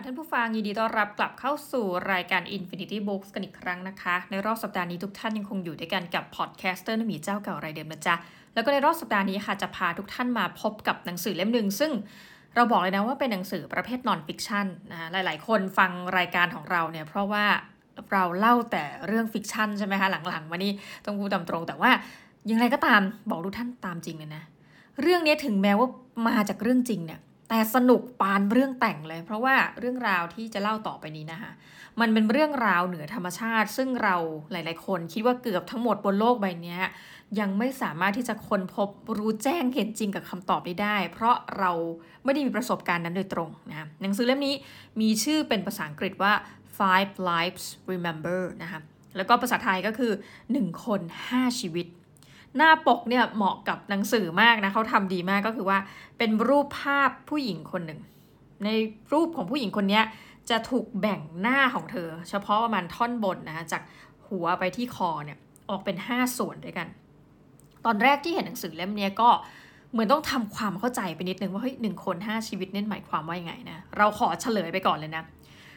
ค่ะท่านผู้ฟังยินดีต้อนรับกลับเข้าสู่รายการ Infinity Books กันอีกครั้งนะคะ ในรอบสัปดาห์นี้ทุกท่านยังคงอยู่ด้วยกันกับ podcaster นมีเจ้าเก่ารายเดิมนะจ๊ะ แล้วก็ในรอบสัปดาห์นี้ค่ะจะพาทุกท่านมาพบกับหนังสือเล่มหนึ่งซึ่งเราบอกเลยนะว่าเป็นหนังสือประเภท non-fiction นะหลาย ๆ คนฟังรายการของเราเนี่ยเพราะว่าเราเล่าแต่เรื่อง fiction ใช่ไหมคะหลังๆมานี่ต้องพูดตามตรงแต่ว่าอย่างไรก็ตามบอกทุกท่านตามจริงเลยนะเรื่องนี้ถึงแม้ว่ามาจากเรื่องจริงเนี่ย แต่สนุกปานเรื่องแต่งเลย เพราะว่าเรื่องราวที่จะเล่าต่อไปนี้นะคะมันเป็นเรื่องราวเหนือธรรมชาติ ซึ่งเราหลาย ๆ คนคิดว่าเกือบทั้งหมดบนโลกใบนี้ยังไม่สามารถที่จะค้นพบรู้แจ้งเห็นจริงกับคำตอบได้ เพราะเราไม่ได้มีประสบการณ์นั้นโดยตรงนะหนังสือเล่มนี้มีชื่อเป็นภาษาอังกฤษว่า five lives remember นะคะแล้วก็ภาษาไทยก็คือ 1 คน 5 ชีวิต หน้าปกเนี่ยเหมาะกับหนังสือมากนะเขาทำดีมากก็คือว่าเป็นรูปภาพผู้หญิงคนหนึ่ง ในรูปของผู้หญิงคนนี้จะถูกแบ่งหน้าของเธอ เฉพาะประมาณท่อนบนนะคะจากหัวไปที่คอเนี่ยออกเป็น 5 ส่วนด้วยกัน ตอนแรกที่เห็นหนังสือเล่มนี้ก็เหมือนต้องทำความเข้าใจไปนิดนึงว่าเฮ้ยหนึ่งคน 5 ชีวิตนี่หมายความว่ายังไงนะเราขอเฉลยไปก่อนเลยนะ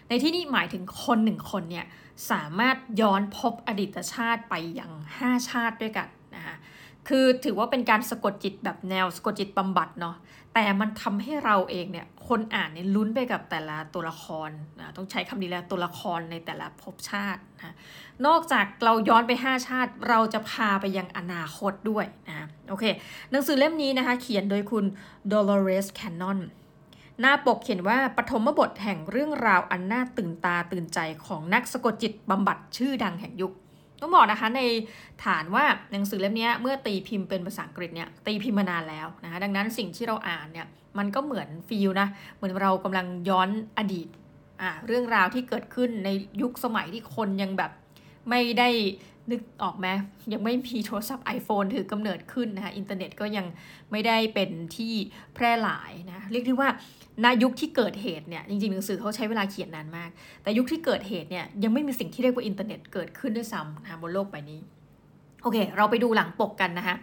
ในที่นี้หมายถึงคนหนึ่งคนเนี่ยสามารถย้อนพบอดีตชาติไปยัง5 ชาติด้วยกัน คือถือว่าเป็นการสะกดจิตแบบแนวสะกดจิตบำบัดเนาะแต่มันทำให้เราเองเนี่ยคนอ่านเนี่ยลุ้นไปกับแต่ละตัวละครนะต้องใช้คำนี้แล้วตัวละครในแต่ละภพชาตินะนอกจากเราย้อนไป 5 ชาติ เราจะพาไปยังอนาคตด้วยนะโอเคหนังสือเล่มนี้นะคะ เขียนโดยคุณ Dolores Cannon หน้าปกเขียนว่าปฐมบทแห่งเรื่องราวอันน่าตื่นตาตื่นใจของนักสะกดจิตบำบัดชื่อดังแห่งยุค ต้องบอกนะคะในฐานว่าหนังสือเล่มนี้เมื่อตีพิมพ์เป็นภาษาอังกฤษเนี่ยตีพิมพ์มานานแล้วนะคะดังนั้นสิ่งที่เราอ่านเนี่ยมันก็เหมือนฟีลนะเหมือนเรากำลังย้อนอดีตอ่าเรื่องราวที่เกิดขึ้นในยุคสมัยที่คนยังแบบไม่ได้ นึกออกไหมยังไม่มีโทรศัพท์ iPhone ถือกำเนิดขึ้นนะคะอินเทอร์เน็ตก็ยังไม่ได้เป็นที่แพร่หลายนะเรียกได้ว่าณยุคที่เกิดเหตุเนี่ยจริงๆหนังสือเขาใช้เวลาเขียนนานมาก แต่ยุคที่เกิดเหตุเนี่ยยังไม่มีสิ่งที่เรียกว่าอินเทอร์เน็ตเกิดขึ้นด้วยซ้ำนะบนโลกใบนี้โอเค เราไปดูหลังปกกันนะคะ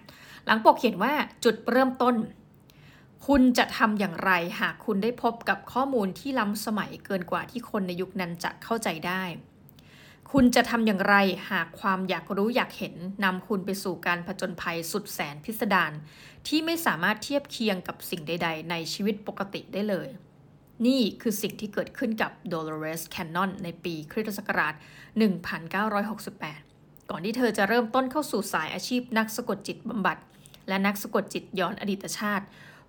หลังปกเขียนว่าจุดเริ่มต้น คุณจะทำอย่างไรหากคุณได้พบกับข้อมูลที่ล้ำสมัยเกินกว่าที่คนในยุคนั้นจะเข้าใจได้ คุณจะทำอย่างไรหากความอยากรู้อยากเห็นนำคุณไปสู่การผจญภัยสุดแสนพิสดารที่ไม่สามารถเทียบเคียงกับสิ่งใด ๆ ในชีวิตปกติได้เลย นี่คือสิ่งที่เกิดขึ้นกับ Dolores Cannon ในปีคริสตศักราช 1968 ก่อนที่เธอจะเริ่มต้นเข้าสู่สายอาชีพนักสะกดจิตบำบัด และนักสะกดจิตย้อนอดีตชาติ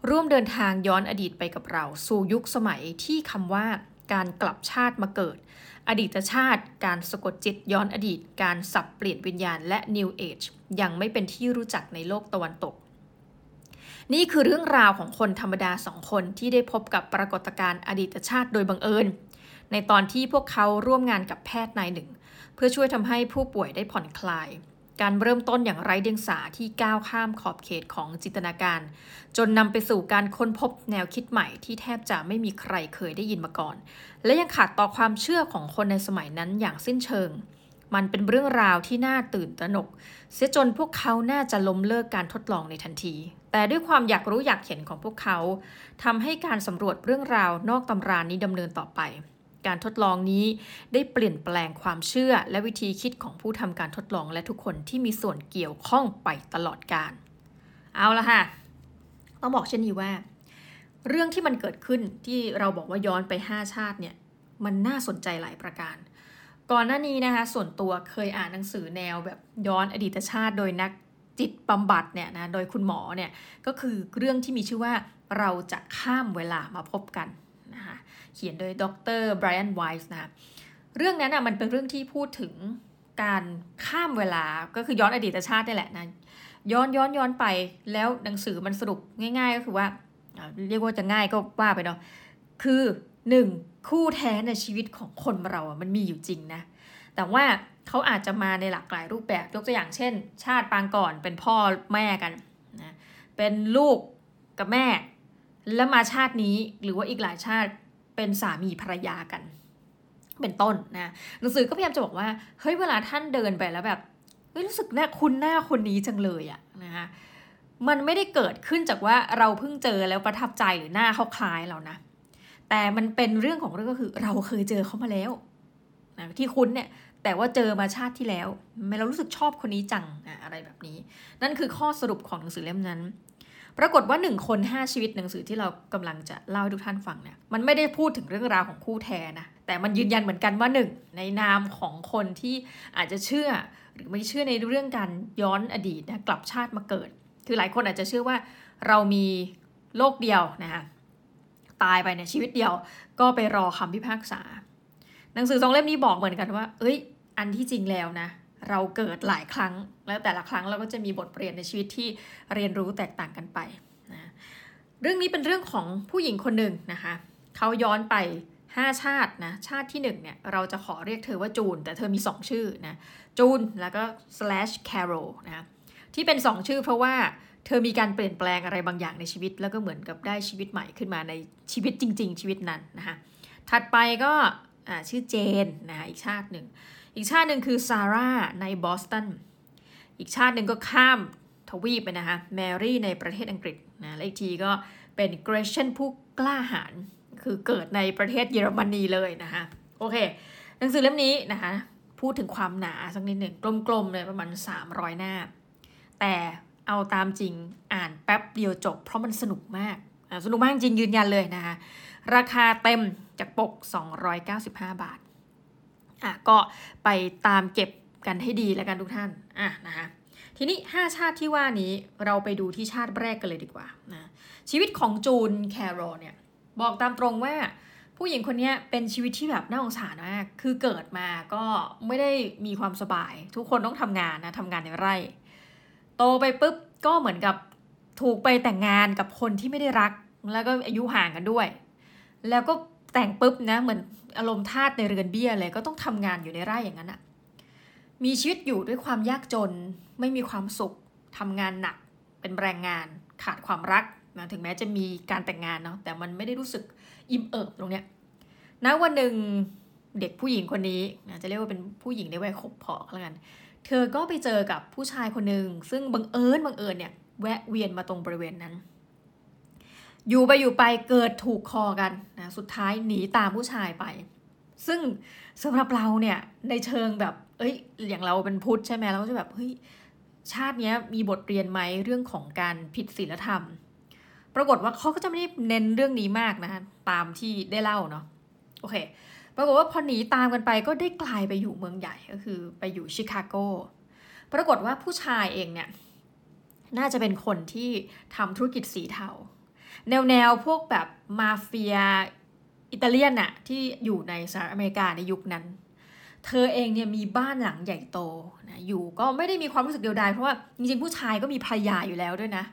ร่วมเดินทางย้อนอดีตไปกับเรา สู่ยุคสมัยที่คำว่าการกลับชาติมาเกิด อดีตชาติ การสะกดจิตย้อนอดีต การสับเปลี่ยนวิญญาณและ New Age ยังไม่เป็นที่รู้จักในโลกตะวันตก นี่คือเรื่องราวของคนธรรมดาสองคนที่ได้พบกับปรากฏการณ์อดีตชาติโดยบังเอิญ ในตอนที่พวกเขาร่วมงานกับแพทย์นายหนึ่ง เพื่อช่วยทำให้ผู้ป่วยได้ผ่อนคลาย การเริ่มต้นอย่างไร้เดียงสาที่ก้าวข้ามขอบเขตของจินตนาการ จนนำไปสู่การค้นพบแนวคิดใหม่ที่แทบจะไม่มีใครเคยได้ยินมาก่อน และยังขาดต่อความเชื่อของคนในสมัยนั้นอย่างสิ้นเชิง มันเป็นเรื่องราวที่น่าตื่นตระหนก เสียจนพวกเขาน่าจะล้มเลิกการทดลองในทันที แต่ด้วยความอยากรู้อยากเห็นของพวกเขาทำให้การสำรวจเรื่องราวนอกตำรานี้ดำเนินต่อไป การทดลองนี้ได้เปลี่ยนแปลงความเชื่อและวิธีคิดของผู้ทำการทดลองและทุกคนที่มีส่วนเกี่ยวข้องไปตลอดการ เอาละค่ะ ต้องบอกเช่นนี้ว่า เรื่องที่มันเกิดขึ้นที่เราบอกว่าย้อนไป 5 ชาติเนี่ยมันน่าสนใจหลายประการ ก่อนหน้านี้นะคะส่วนตัวเคยอ่านหนังสือแนวแบบย้อนอดีตชาติโดยนักจิตบำบัดเนี่ยนะโดยคุณหมอเนี่ยก็คือเรื่องที่มีชื่อว่าเราจะข้ามเวลามาพบกันนะคะ เขียนโดยดรไบรอันไวส์นะเรื่องนั้นอะมันเป็นเรื่องที่พูดถึงการข้ามเวลาก็คือย้อนอดีตชาตินี่แหละนะย้อนย้อนย้อนไปแล้วหนังสือมันสรุปง่าย ๆ ก็คือว่า เรียกว่าจะง่ายก็ว่าไปเนาะคือหนึ่งคู่แท้ในชีวิตของคนเราอะมันมีอยู่จริงนะ แต่ว่าเขาอาจจะมาในหลากหลายรูปแบบยกตัวอย่างเช่น ชาติปางก่อนเป็นพ่อแม่กันนะเป็นลูกกับแม่ แล้วมาชาตินี้หรือว่าอีกหลายชาติ เป็นสามีภรรยากัน เป็นต้นนะหนังสือก็พยายามจะบอกว่าเฮ้ยเวลาท่านเดินไปแล้วแบบเฮ้ยรู้สึกน่าคุ้นหน้าคนนี้จังเลยอะนะคะมันไม่ได้เกิดขึ้นจากว่าเราเพิ่งเจอแล้วประทับใจหรือหน้าเขาคล้ายเรานะ แต่มันเป็นเรื่องของเรื่องก็คือเราเคยเจอเขามาแล้วนะที่คุ้นเนี่ยแต่ว่าเจอมาชาติที่แล้วไม่เรารู้สึกชอบคนนี้จังอะไรแบบนี้ นั่นคือข้อสรุปของหนังสือเล่มนั้น ปรากฏว่าหนึ่งคนห้าชีวิตหนังสือที่เรากำลังจะเล่าให้ทุกท่านฟังเนี่ยมันไม่ได้พูดถึงเรื่องราวของคู่แท้นะแต่มันยืนยันเหมือนกันว่าหนึ่งในนามของคนที่อาจจะเชื่อ หรือไม่เชื่อในเรื่องการย้อนอดีตนะกลับชาติมาเกิด คือหลายคนอาจจะเชื่อว่าเรามีโลกเดียวนะคะตายไปในชีวิตเดียวก็ไปรอคำพิพากษา หนังสือสองเล่มนี้บอกเหมือนกันว่า เอ้ย อันที่จริงแล้วนะ เราเกิดหลายครั้ง แล้วแต่ละครั้งเราก็จะมีบทเรียนในชีวิตที่เรียนรู้แตกต่างกันไปนะเรื่องนี้เป็นเรื่องของผู้หญิงคนหนึ่งนะคะเขาย้อนไป 5 ชาตินะชาติที่1เนี่ยเราจะขอเรียกเธอว่าจูน แต่เธอมี 2 ชื่อนะจูนแล้วก็ slash carol นะที่เป็น 2 ชื่อเพราะว่าเธอมีการเปลี่ยนแปลงอะไรบางอย่างในชีวิต แล้วก็เหมือนกับได้ชีวิตใหม่ขึ้นมาในชีวิตจริง ๆ ชีวิตนั้นนะคะถัดไปก็ชื่อเจนนะคะอีกชาติหนึ่ง อีกชาติหนึ่งคือซาร่าในบอสตัน อีกชาติหนึ่งก็ข้ามทวีปไปนะคะ แมรี่ในประเทศอังกฤษนะ และอีกทีก็เป็นเกรเชนผู้กล้าหาญ คือเกิดในประเทศเยอรมนีเลยนะคะ โอเค หนังสือเล่มนี้นะคะ พูดถึงความหนาสักนิดหนึ่งกลมๆเลยประมาณ 300 หน้า แต่เอาตามจริงอ่านแป๊บเดียวจบ เพราะมันสนุกมากสนุกมากจริงยืนยันเลยนะคะ ราคาเต็มจากปก 295 บาท อะก็ไปตามเก็บกันให้ดีแล้วกันทุกท่านอะนะคะทีนี้ 5 ชาติที่ว่านี้เราไปดูที่ชาติแรกกันเลยดีกว่านะชีวิตของจูนแคโรเนี่ยบอกตามตรงว่าผู้หญิงคนนี้เป็นชีวิตที่แบบน่าสงสารมาก คือเกิดมาก็ไม่ได้มีความสบาย ทุกคนต้องทำงานนะทำงานในไร่ โตไปปุ๊บก็เหมือนกับถูกไปแต่งงานกับคนที่ไม่ได้รัก แล้วก็อายุห่างกันด้วย แล้วก็ แต่งปุ๊บนะเหมือนอารมณ์ทาสในเรือนเบี้ยเลยก็ต้องทำงานอยู่ในไร่อย่างนั้นอะมีชีวิตอยู่ด้วยความยากจน ไม่มีความสุขทำงานหนัก เป็นแรงงาน ขาดความรักนะถึงแม้จะมีการแต่งงานเนาะแต่มันไม่ได้รู้สึกอิ่มเอิบตรงเนี้ยณวันหนึ่งเด็กผู้หญิงคนนี้นะจะเรียกว่าเป็นผู้หญิงในวัยขบเพาะแล้วกัน เธอก็ไปเจอกับผู้ชายคนหนึ่งซึ่งบังเอิญบังเอิญเนี่ยแวะเวียนมาตรงบริเวณนั้น อยู่ไปอยู่ไปเกิดถูกคอกันนะสุดท้ายหนีตามผู้ชายไป ซึ่งสำหรับเราเนี่ยในเชิงแบบ เอ้ยอย่างเราเป็นพุทธใช่ไหมเราก็จะแบบเฮ้ยชาตินี้มีบทเรียนไหมเรื่องของการผิดศีลธรรม ปรากฏว่าเขาก็จะไม่ได้เน้นเรื่องนี้มากนะตามที่ได้เล่าเนาะโอเค ปรากฏว่าพอหนีตามกันไปก็ได้กลายไปอยู่เมืองใหญ่ก็คือไปอยู่ชิคาโกปรากฏว่าผู้ชายเองเนี่ยน่าจะเป็นคนที่ทำธุรกิจสีเทา แนวแนวพวกแบบมาเฟียอิตาเลียนอะที่อยู่ในสหรัฐอเมริกาในยุคนั้น เธอเองเนี่ยมีบ้านหลังใหญ่โตนะอยู่ก็ไม่ได้มีความรู้สึกเดียวดายเพราะว่าจริงๆผู้ชายก็มีภรรยาอยู่แล้วด้วยนะ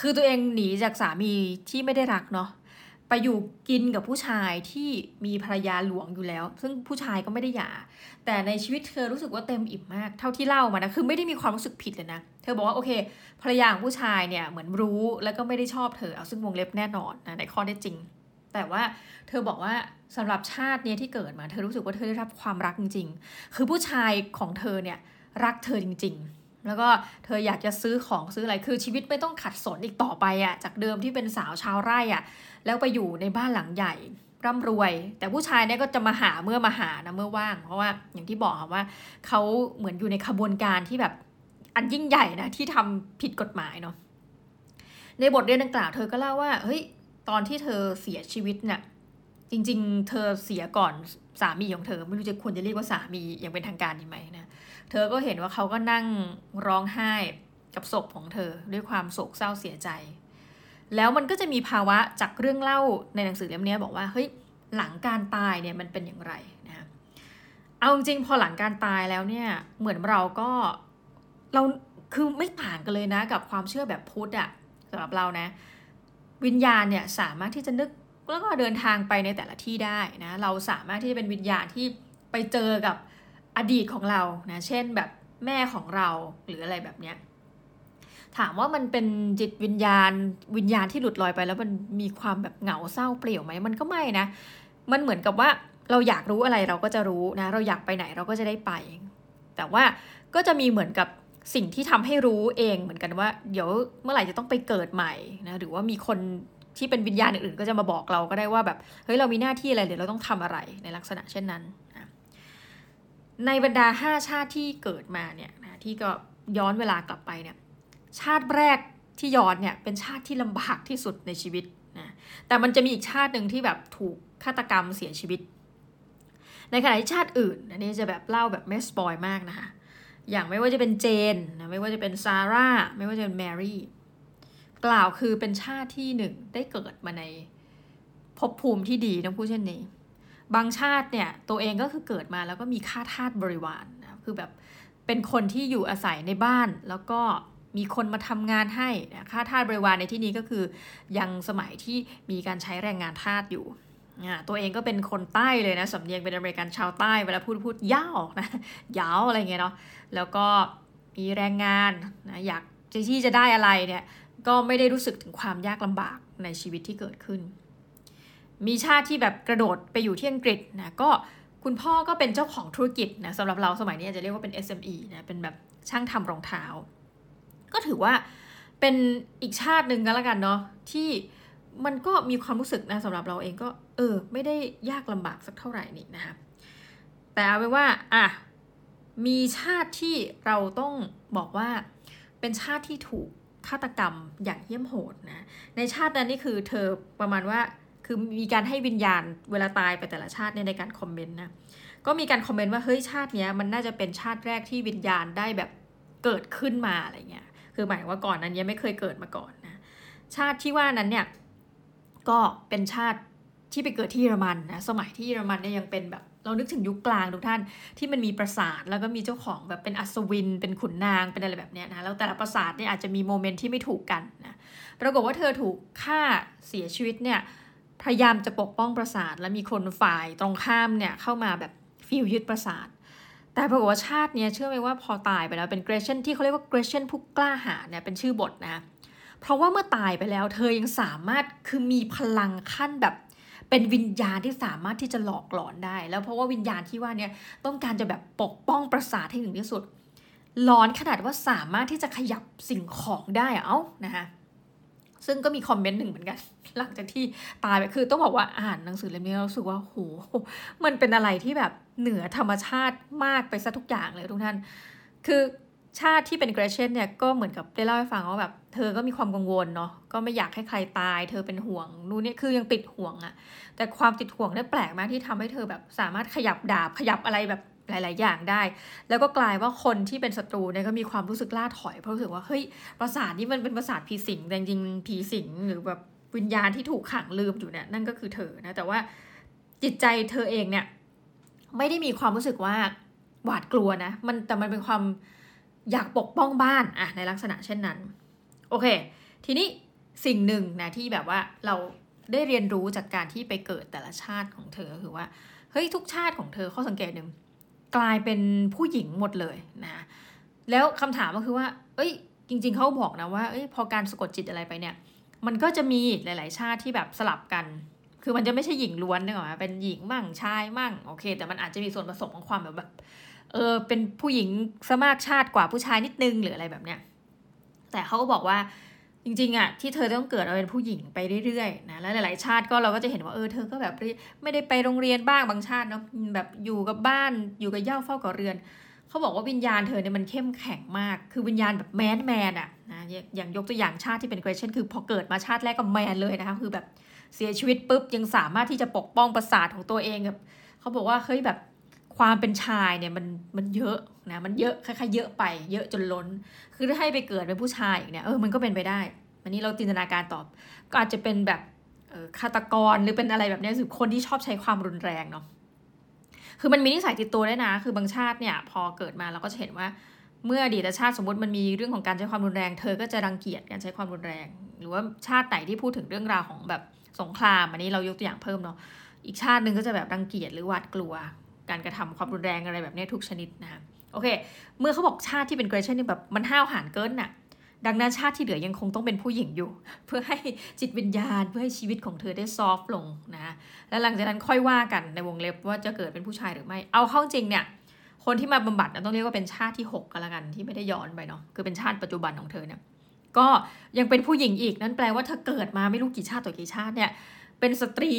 คือตัวเองหนีจากสามีที่ไม่ได้รักเนาะ ไปอยู่กินกับผู้ชายที่มีภรรยาหลวงอยู่แล้ว ซึ่งผู้ชายก็ไม่ได้หย่า แต่ในชีวิตเธอรู้สึกว่าเต็มอิ่มมาก เท่าที่เล่ามานะ คือไม่ได้มีความรู้สึกผิดเลยนะ เธอบอกว่าโอเค ภรรยาของผู้ชายเนี่ยเหมือนรู้แล้วก็ไม่ได้ชอบเธอ เอาซึ่งวงเล็บแน่นอนนะในข้อได้จริง แต่ว่าเธอบอกว่าสำหรับชาตินี้ที่เกิดมา เธอรู้สึกว่าเธอได้รับความรักจริง ๆ คือผู้ชายของเธอเนี่ยรักเธอจริง ๆ แล้วก็เธออยากจะซื้อของซื้ออะไรคือชีวิตไม่ต้องขัดสนอีกต่อไปอะ่ะจากเดิมที่เป็นสาวชาวไร่อะ่ะแล้วไปอยู่ในบ้านหลังใหญ่ร่ำรวย แต่ผู้ชายเนี่ยก็จะมาหาเมื่อมาหานะเมื่อว่าง เพราะว่าอย่างที่บอกค่ะว่าเขาเหมือนอยู่ในขบวนการที่แบบอันยิ่งใหญ่นะที่ทำผิดกฎหมายเนาะในบทเรียนดังกล่าวเธอก็เล่าว่าเฮ้ยตอนที่เธอเสียชีวิตเนี่ยจริง ๆ เธอเสียก่อนสามีของเธอ ไม่รู้จะควรจะเรียกว่าสามีอย่างเป็นทางการดีไหมนะ เธอก็เห็นว่าเขาก็นั่งร้องไห้กับศพของเธอด้วยความโศกเศร้าเสียใจ แล้วมันก็จะมีภาวะจากเรื่องเล่าในหนังสือเล่มนี้บอกว่าเฮ้ยหลังการตายเนี่ยมันเป็นอย่างไรนะเอาจริงพอหลังการตายแล้วเนี่ยเหมือนเราก็เราคือไม่ต่างกันเลยนะกับความเชื่อแบบพุทธอะสำหรับเรานะ วิญญาณเนี่ยสามารถที่จะนึกแล้วก็เดินทางไปในแต่ละที่ได้นะเราสามารถที่จะเป็นวิญญาณที่ไปเจอกับ อดีตของเรานะเช่นแบบแม่ของเราหรืออะไรแบบเนี้ยถามว่ามันเป็นจิตวิญญาณวิญญาณที่หลุดลอยไป แล้วมันมีความแบบเหงาเศร้าเปลี่ยวไหมมันก็ไม่นะ มันเหมือนกับว่าเราอยากรู้อะไรเราก็จะรู้นะ เราอยากไปไหนเราก็จะได้ไป แต่ว่าก็จะมีเหมือนกับสิ่งที่ทำให้รู้เองเหมือนกันว่า เดี๋ยวเมื่อไหร่จะต้องไปเกิดใหม่นะหรือว่ามีคนที่เป็นวิญญาณอื่นๆก็จะมาบอกเราก็ได้ว่าแบบเฮ้ยเรามีหน้าที่อะไรหรือเราต้องทำอะไรในลักษณะเช่นนั้น ในบรรดาห้าชาติที่เกิดมาเนี่ยนะที่ก็ย้อนเวลากลับไปเนี่ยชาติแรกที่ย้อนเนี่ยเป็นชาติที่ลำบากที่สุดในชีวิตนะแต่มันจะมีอีกชาติหนึ่งที่แบบถูกฆาตกรรมเสียชีวิต ในขณะที่ชาติอื่นอันนี้จะแบบเล่าแบบไม่สปอยมากนะคะอย่างไม่ว่าจะเป็นเจนนะไม่ว่าจะเป็นซาร่าไม่ว่าจะเป็นแมรี่กล่าวคือเป็นชาติที่หนึ่งได้เกิดมาในภพภูมิที่ดีต้องพูดเช่นนี้ บางชาติเนี่ยตัวเองก็คือเกิดมาแล้วก็มีค่าทาสบริวารนะคือแบบเป็นคนที่อยู่อาศัยในบ้านแล้วก็มีคนมาทำงานให้นะค่าทาสบริวารในที่นี้ก็คือ ยังสมัยที่มีการใช้แรงงานทาสอยู่ตัวเองก็เป็นคนใต้เลยนะสำเนียงเป็นอเมริกันชาวใต้เวลาพูดพูดยาวนะยาวอะไรเงี้ยเนาะแล้วก็มีแรงงานนะอยากที่จะได้อะไรเนี่ยก็ไม่ได้รู้สึกถึงความยากลำบากในชีวิตที่เกิดขึ้น มีชาติที่แบบกระโดดไปอยู่ที่อังกฤษนะก็คุณพ่อก็เป็นเจ้าของธุรกิจนะสำหรับเราสมัยนี้อาจจะเรียกว่าเป็น SME นะเป็นแบบช่างทำรองเท้า ก็ถือว่าเป็นอีกชาติหนึ่งกันละกันเนาะที่มันก็มีความรู้สึกนะสำหรับเราเองก็ เออ ไม่ได้ยากลำบากสักเท่าไหร่นี่นะคะแต่เอาไว้ว่าอะมีชาติที่เราต้องบอกว่าเป็นชาติที่ถูกฆาตกรรมอย่างเยี่ยมโหดนะในชาตินั้นนี่คือเธอประมาณว่า คือมีการให้วิญญาณเวลาตายไปแต่ละชาติเนี่ยในการคอมเมนต์นะ ก็มีการคอมเมนต์ว่าเฮ้ยชาติเนี้ยมันน่าจะเป็นชาติแรกที่วิญญาณได้แบบเกิดขึ้นมาอะไรเงี้ย คือหมายว่าก่อนนั้นยังไม่เคยเกิดมาก่อนนะ ชาติที่ว่านั้นเนี่ยก็เป็นชาติที่ไปเกิดที่เยอรมันนะ สมัยที่เยอรมันเนี่ยยังเป็นแบบเรานึกถึงยุคกลางทุกท่านที่มันมีปราสาทแล้วก็มีเจ้าของแบบเป็นอัศวิน เป็นขุนนางเป็นอะไรแบบเนี้ยนะแล้วแต่ละปราสาทเนี่ยอาจจะมีโมเมนต์ที่ไม่ถูกกันนะปรากฏว่าเธอถูกฆ่าเสียชีวิตเนี่ย พยายามจะปกป้องปราสาท แล้วมีคนฝ่ายตรงข้ามเนี่ยเข้ามาแบบฟิลยึดปราสาท แต่ปรากฏว่าชาติเนี้ยเชื่อไหมว่าพอตายไปแล้วเป็นเกรเชนที่เขาเรียกว่าเกรเชนผู้กล้าหาญเนี่ยเป็นชื่อบทนะ เพราะว่าเมื่อตายไปแล้ว เธอยังสามารถคือมีพลังขั้นแบบเป็นวิญญาณที่สามารถที่จะหลอกหลอนได้ แล้วเพราะว่าวิญญาณที่ว่าเนี่ยต้องการจะแบบปกป้องประสาทให้ถึงที่สุดหลอนขนาดว่าสามารถที่จะขยับสิ่งของได้เอ้านะคะ ซึ่งก็มีคอมเมนต์หนึ่งเหมือนกัน หลังจากที่ตายไปคือต้องบอกว่าอ่านหนังสือเล่มนี้เราสึกว่าโหมันเป็นอะไรที่แบบเหนือธรรมชาติมากไปซะทุกอย่างเลยทุกท่าน คือชาติที่เป็นเกรเชนเนี่ยก็เหมือนกับได้เล่าให้ฟังว่าแบบ เธอก็มีความกังวลเนาะก็ไม่อยากให้ใครตาย เธอเป็นห่วงนู่นนี่คือยังติดห่วงอะแต่ความติดห่วงนี่แปลกมากที่ทำให้เธอแบบสามารถขยับดาบขยับอะไรแบบ หลาย ๆ อย่างได้ แล้วก็กลายว่าคนที่เป็นศัตรูเนี่ยก็มีความรู้สึกล่าถอยเพราะรู้สึกว่าเฮ้ยประสาทนี่มันเป็นประสาทผีสิงแต่จริงๆผีสิงหรือแบบวิญญาณที่ถูกขังลืมอยู่เนี่ยนั่นก็คือเธอนะแต่ว่าจิตใจเธอเองเนี่ยไม่ได้มีความรู้สึกว่าหวาดกลัวนะมันแต่มันเป็นความอยากปกป้องบ้านอะในลักษณะเช่นนั้น โอเค ทีนี้สิ่งหนึ่งนะที่แบบว่าเราได้เรียนรู้จากการที่ไปเกิดแต่ละชาติของเธอคือว่าเฮ้ยทุกชาติของเธอข้อสังเกตหนึ่ง กลายเป็นผู้หญิงหมดเลยนะแล้วคำถามก็คือว่า เอ้ย จริง ๆเขาบอกนะว่า เอ้ย พอการสะกดจิตอะไรไปเนี่ย มันก็จะมีหลาย ๆ ชาติที่แบบสลับกัน คือมันจะไม่ใช่หญิงล้วนนึกออกไหมเป็นหญิงมั่งชายมั่ง โอเค แต่มันอาจจะมีส่วนผสมของความแบบแบบ เออ เป็นผู้หญิงสมากชาติกว่าผู้ชายนิดนึงหรืออะไรแบบเนี้ย แต่เขาก็บอกว่า จริงๆอะที่เธอต้องเกิดเราเป็นผู้หญิงไปเรื่อยๆนะแล้วหลายๆชาติก็เราก็จะเห็นว่าเออเธอก็แบบไม่ได้ไปโรงเรียนบ้างบางชาติเนาะแบบอยู่กับบ้านอยู่กับเย่าเฝ้ากับเรือน เขาบอกว่าวิญญาณเธอเนี่ยมันเข้มแข็งมาก คือวิญญาณแบบแมนแมนอะนะอย่างยกตัวอย่างชาติที่เป็นเกรเชนคือพอเกิดมาชาติแรกก็แมนเลยนะคะคือแบบเสียชีวิตปุ๊บยังสามารถที่จะปกป้องประสาทของตัวเองแบบเขาบอกว่าเฮ้ยแบบ ความเป็นชายเนี่ยมันมันเยอะนะมันเยอะคล้ายๆเยอะไป เยอะจนล้น คือถ้าให้ไปเกิดเป็นผู้ชายอีกเนี่ยเออมันก็เป็นไปได้วันนี้เราจินตนาการตอบ ก็อาจจะเป็นแบบฆาตกรหรือเป็นอะไรแบบนี้คือคนที่ชอบใช้ความรุนแรงเนาะคือมันมีนิสัยติดตัวได้นะ คือบางชาติเนี่ยพอเกิดมาเราก็จะเห็นว่า เมื่ออดีตชาติสมมติมันมีเรื่องของการใช้ความรุนแรง เธอก็จะรังเกียจการใช้ความรุนแรง หรือว่าชาติไหนที่พูดถึงเรื่องราวของแบบสงครามอันนี้เรายกตัวอย่างเพิ่มเนาะอีกชาติหนึ่งก็จะแบบรังเกียจหรือหวาดกลัว การกระทำความรุนแรงอะไรแบบนี้ทุกชนิดนะคะโอเค เมื่อเขาบอกชาติที่เป็นเกรเชนนี่แบบมันห้าวหาญเกินน่ะดังนั้นชาติที่เหลือยังคงต้องเป็นผู้หญิงอยู่ เพื่อให้จิตวิญญาณ เพื่อให้ชีวิตของเธอได้ซอฟลงนะแล้วหลังจากนั้นค่อยว่ากันในวงเล็บว่าจะเกิดเป็นผู้ชายหรือไม่เอาเข้าจริงเนี่ยคนที่มาบำบัดต้องเรียกว่าเป็นชาติที่6กันละกันที่ไม่ได้ย้อนไปเนาะคือเป็นชาติปัจจุบันของเธอเนี่ยก็ยังเป็นผู้หญิงอีกนั่นแปลว่าเธอเกิดมาไม่รู้กี่ชาติต่อกี่ชาติเนี่ยเป็นสตรี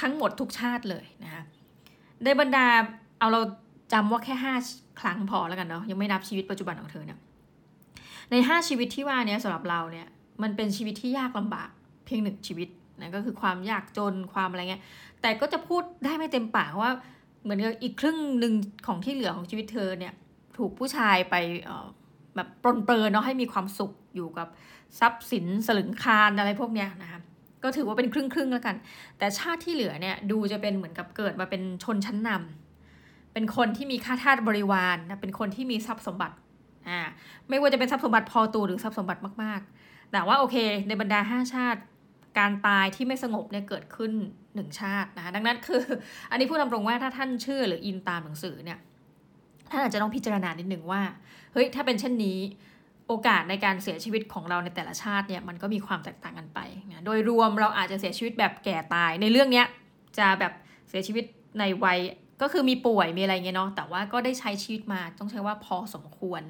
ทั้งหมดทุกชาติเลยนะคะ ในบรรดาเอาเราจำว่าแค่ห้าครั้งพอแล้วกันเนาะยังไม่นับชีวิตปัจจุบันของเธอเนี่ยในห้าชีวิตที่ว่านี้สำหรับเราเนี่ยมันเป็นชีวิตที่ยากลำบากเพียงหนึ่งชีวิตนะก็คือความยากจนความอะไรเงี้ยแต่ก็จะพูดได้ไม่เต็มปากว่าเหมือนกับอีกครึ่งหนึ่งของที่เหลือของชีวิตเธอเนี่ยถูกผู้ชายไปแบบปลนเปลือเนาะให้มีความสุขอยู่กับทรัพย์สินสลึงคารอะไรพวกเนี้ยนะคะ ก็ถือว่าเป็นครึ่งครึ่งแล้วกัน แต่ชาติที่เหลือเนี่ยดูจะเป็นเหมือนกับเกิดมาเป็นชนชั้นนำเป็นคนที่มีค่าทาสบริวารนนะเป็นคนที่มีทรัพย์สมบัติอ่าไม่ว่าจะเป็นทรัพย์สมบัติพอตัวหรือทรัพย์สมบัติมากๆ แต่ว่าโอเค ในบรรดาห้าชาติการตายที่ไม่สงบเนี่ยเกิดขึ้นหนึ่งชาตินะคะดังนั้นคือ อันนี้พูดตรงๆว่าถ้าท่านเชื่อหรืออินตามหนังสือเนี่ยท่านอาจจะต้องพิจารณานิดหนึ่งว่าเฮ้ยถ้าเป็นเช่นนี้ โอกาสในการเสียชีวิตของเราในแต่ละชาติเนี่ยมันก็มีความแตกต่างกันไปนะโดยรวมเราอาจจะเสียชีวิตแบบแก่ตาย ในเรื่องเนี้ยจะแบบเสียชีวิตในวัยก็คือมีป่วยมีอะไรเงี้ยเนาะแต่ว่าก็ได้ใช้ชีวิตมาต้องใช้ว่าพอสมควร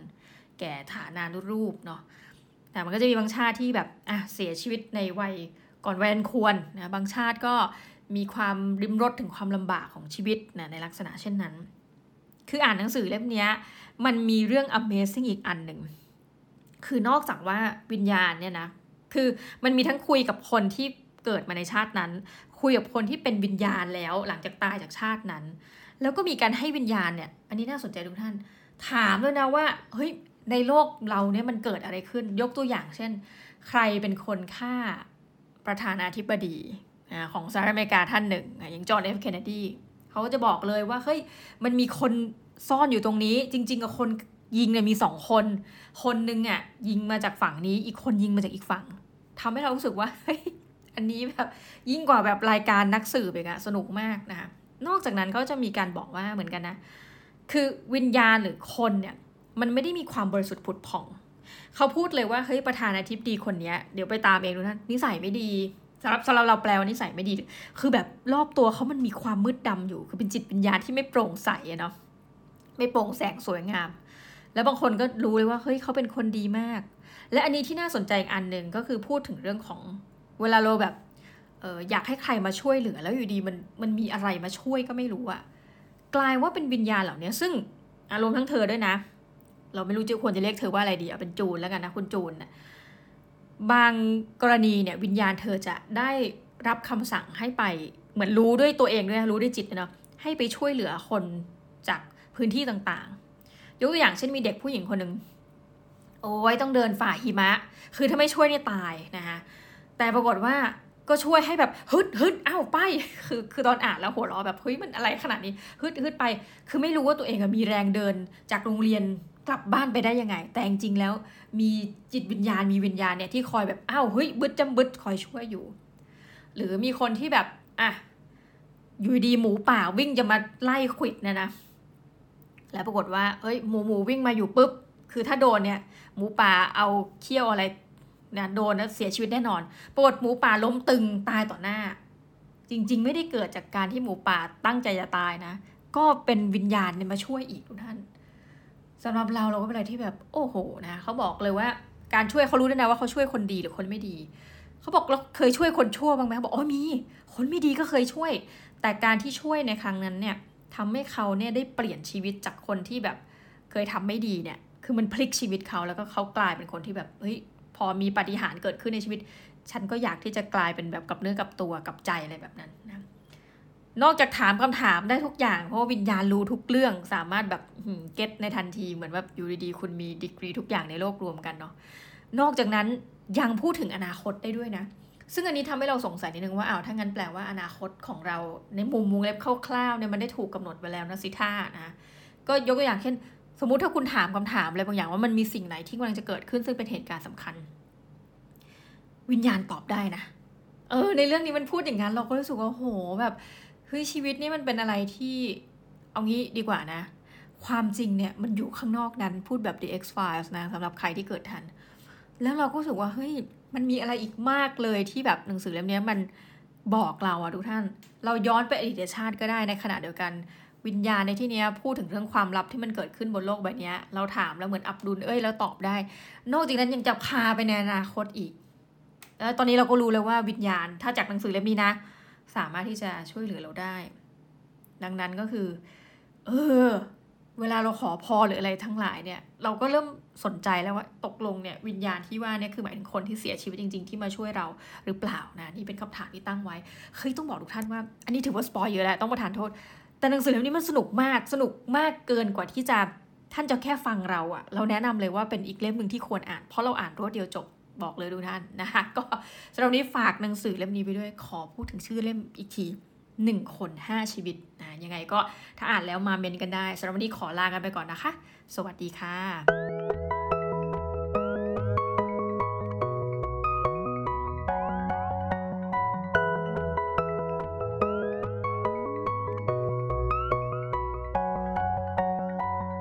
แก่ฐานานุรูปเนาะแต่มันก็จะมีบางชาติที่แบบอะเสียชีวิตในวัยก่อนวัยอันควรนะบางชาติก็มีความริมรถถึงความลำบากของชีวิตนะในลักษณะเช่นนั้น คืออ่านหนังสือเล่มนี้มันมีเรื่อง Amazing อีกอันหนึ่ง คือนอกจากว่าวิญญาณเนี่ยนะ คือมันมีทั้งคุยกับคนที่เกิดมาในชาตินั้น คุยกับคนที่เป็นวิญญาณแล้วหลังจากตายจากชาตินั้น แล้วก็มีการให้วิญญาณเนี่ย อันนี้น่าสนใจทุกท่าน ถามด้วยนะว่า เฮ้ย ในโลกเราเนี่ยมันเกิดอะไรขึ้น ยกตัวอย่างเช่น ใครเป็นคนฆ่าประธานาธิบดีของสหรัฐอเมริกาท่านหนึ่ง อย่างจอห์นเอฟเคนเนดีเขาก็จะบอกเลยว่า เฮ้ย มันมีคนซ่อนอยู่ตรงนี้ จริง ๆ กับคน ยิงเนี่ยมีสองคน คนนึงอะยิงมาจากฝั่งนี้ อีกคนยิงมาจากอีกฝั่งทำให้เรารู้สึกว่าเฮ้ยอันนี้แบบยิ่งกว่าแบบรายการนักสืบเองอะสนุกมากนะคะนอกจากนั้นเขาจะมีการบอกว่าเหมือนกันนะ คือวิญญาณหรือคนเนี่ยมันไม่ได้มีความบริสุทธิ์ผุดผ่อง เขาพูดเลยว่าเฮ้ยประธานาธิบดีคนนี้เดี๋ยวไปตามเองดูนะนิสัยไม่ดีสำหรับสำหรับเราแปลว่านิสัยไม่ดี คือแบบรอบตัวเขามันมีความมืดดำอยู่ คือเป็นจิตวิญญาณที่ไม่โปร่งใสเนาะไม่โปร่งแสงสวยงาม แล้วบางคนก็รู้เลยว่าเฮ้ยเขาเป็นคนดีมาก และอันนี้ที่น่าสนใจอีกอันหนึ่งก็คือพูดถึงเรื่องของเวลาเราแบบเอออยากให้ใครมาช่วยเหลือแล้วอยู่ดีมันมันมีอะไรมาช่วยก็ไม่รู้อะกลายว่าเป็นวิญญาณเหล่านี้ซึ่งอารมณ์ทั้งเธอด้วยนะ เราไม่รู้จะควรจะเรียกเธอว่าอะไรดีเอาเป็นจูนแล้วกันนะคุณจูนนะบางกรณีเนี่ยวิญญาณเธอจะได้รับคำสั่งให้ไปเหมือนรู้ด้วยตัวเองด้วยรู้ด้วยจิตเนาะให้ไปช่วยเหลือคนจากพื้นที่ต่าง ยกตัวอย่างเช่นมีเด็กผู้หญิงคนหนึ่งโอ้ยต้องเดินฝ่าหิมะ คือถ้าไม่ช่วยเนี่ยตายนะคะแต่ปรากฏว่าก็ช่วยให้แบบฮึดฮึดอ้าวไปคือคือตอนอ่านแล้วหัวเราะแบบเฮ้ยมันอะไรขนาดนี้ฮึดฮึดไป คือไม่รู้ว่าตัวเองมีแรงเดินจากโรงเรียนกลับบ้านไปได้ยังไง แต่จริงแล้ว มีจิตวิญญาณมีวิญญาณเนี่ยที่คอยแบบอ้าวเฮ้ยบึดจำบึดคอยช่วยอยู่ หรือมีคนที่แบบอะอยู่ดีหมูป่าวิ่งจะมาไล่ขวิดเนี่ยนะ แล้วปรากฏว่าเอ้ยหมูหมูวิ่งมาอยู่ปุ๊บ คือถ้าโดนเนี่ย หมูป่าเอาเขี้ยวอะไรเนี่ยโดนแล้วเสียชีวิตแน่นอน ปรากฏหมูป่าล้มตึงตายต่อหน้า จริง ๆ ไม่ได้เกิดจากการที่หมูป่าตั้งใจจะตายนะ ก็เป็นวิญญาณเนี่ยมาช่วยอีกทุกท่านสำหรับเราเราก็เป็นอะไรที่แบบโอ้โหนะเขาบอกเลยว่าการช่วยเขารู้ด้วยนะว่าเขาช่วยคนดีหรือคนไม่ดี เขาบอกเราเคยช่วยคนชั่วบ้างไหมเขาบอกอ๋อมี คนไม่ดีก็เคยช่วย แต่การที่ช่วยในครั้งนั้นเนี่ย ทำให้เขาเนี่ยได้เปลี่ยนชีวิตจากคนที่แบบเคยทำไม่ดีเนี่ย คือมันพลิกชีวิตเขาแล้วก็เขากลายเป็นคนที่แบบเฮ้ยพอมีปฏิหารเกิดขึ้นในชีวิต ฉันก็อยากที่จะกลายเป็นแบบกับเนื้อกับตัวกับใจอะไรแบบนั้นนะนอกจากถามคำถามได้ทุกอย่าง เพราะว่าวิญญาณรู้ทุกเรื่องสามารถแบบเก็ตในทันทีเหมือนแบบอยู่ดีๆคุณมีดีกรีทุกอย่างในโลกรวมกันเนาะนอกจากนั้นยังพูดถึงอนาคตได้ด้วยนะ ซึ่งอันนี้ทำให้เราสงสัยนิดนึงว่าอ้าวถ้างั้นแปลว่าอนาคตของเราในมุมวงเล็บคร่าวๆเนี่ยมันได้ถูกกาหนดไปแล้วนะสิท่านะก็ยกตัวอย่างเช่น สมมุติถ้าคุณถามคำถามอะไรบางอย่างว่ามันมีสิ่งไหนที่กำลังจะเกิดขึ้นซึ่งเป็นเหตุการณ์สำคัญ วิญญาณตอบได้นะ เออ ในเรื่องนี้มันพูดอย่างนั้นเราก็รู้สึกว่าโหแบบเฮ้ยชีวิตนี่มันเป็นอะไรที่เอางี้ดีกว่านะ ความจริงเนี่ยมันอยู่ข้างนอกนั้นพูดแบบ The X Files นะสำหรับใครที่เกิดทัน แล้วเราก็รู้สึกว่าเฮ้ย มันมีอะไรอีกมากเลยที่แบบหนังสือเล่มนี้มันบอกเราอะทุกท่าน เราย้อนไปอดีตชาติก็ได้ในขณะเดียวกัน วิญญาณในที่นี้พูดถึงเรื่องความลับที่มันเกิดขึ้นบนโลกใบนี้เราถามแล้วเหมือนอับดุลเอ้ยแล้วตอบได้ นอกจากนั้นยังจะพาไปในอนาคตอีกแล้วตอนนี้เราก็รู้แล้วว่าวิญญาณถ้าจากหนังสือเล่มนี้นะ สามารถที่จะช่วยเหลือเราได้ ดังนั้นก็คือ เออ เวลาเราขอพรหรืออะไรทั้งหลายเนี่ย เราก็เริ่มสนใจแล้วว่าตกลงเนี่ยวิญญาณที่ว่าเนี่ยคือหมายถึงคนที่เสียชีวิตจริง ๆ ที่มาช่วยเราหรือเปล่านะนี่เป็นคำถามที่ตั้งไว้เฮ้ยต้องบอกทุกท่านว่า อันนี้ถือว่าสปอยเยอะแล้วต้องประทานโทษ แต่หนังสือเล่มนี้มันสนุกมากสนุกมากเกินกว่าที่จะท่านจะแค่ฟังเราอะเราแนะนำเลยว่าเป็นอีกเล่มหนึ่งที่ควรอ่าน เพราะเราอ่านรวดเดียวจบบอกเลยดูท่านนะคะก็สำหรับนี้ฝากหนังสือเล่มนี้ไปด้วยขอพูดถึงชื่อเล่มอีกที หนึ่งคนห้าชีวิตนะยังไงก็ถ้าอ่านแล้วมาเมนกันได้สำหรับวันนี้ขอลากันไปก่อนนะคะ สวัสดีค่ะ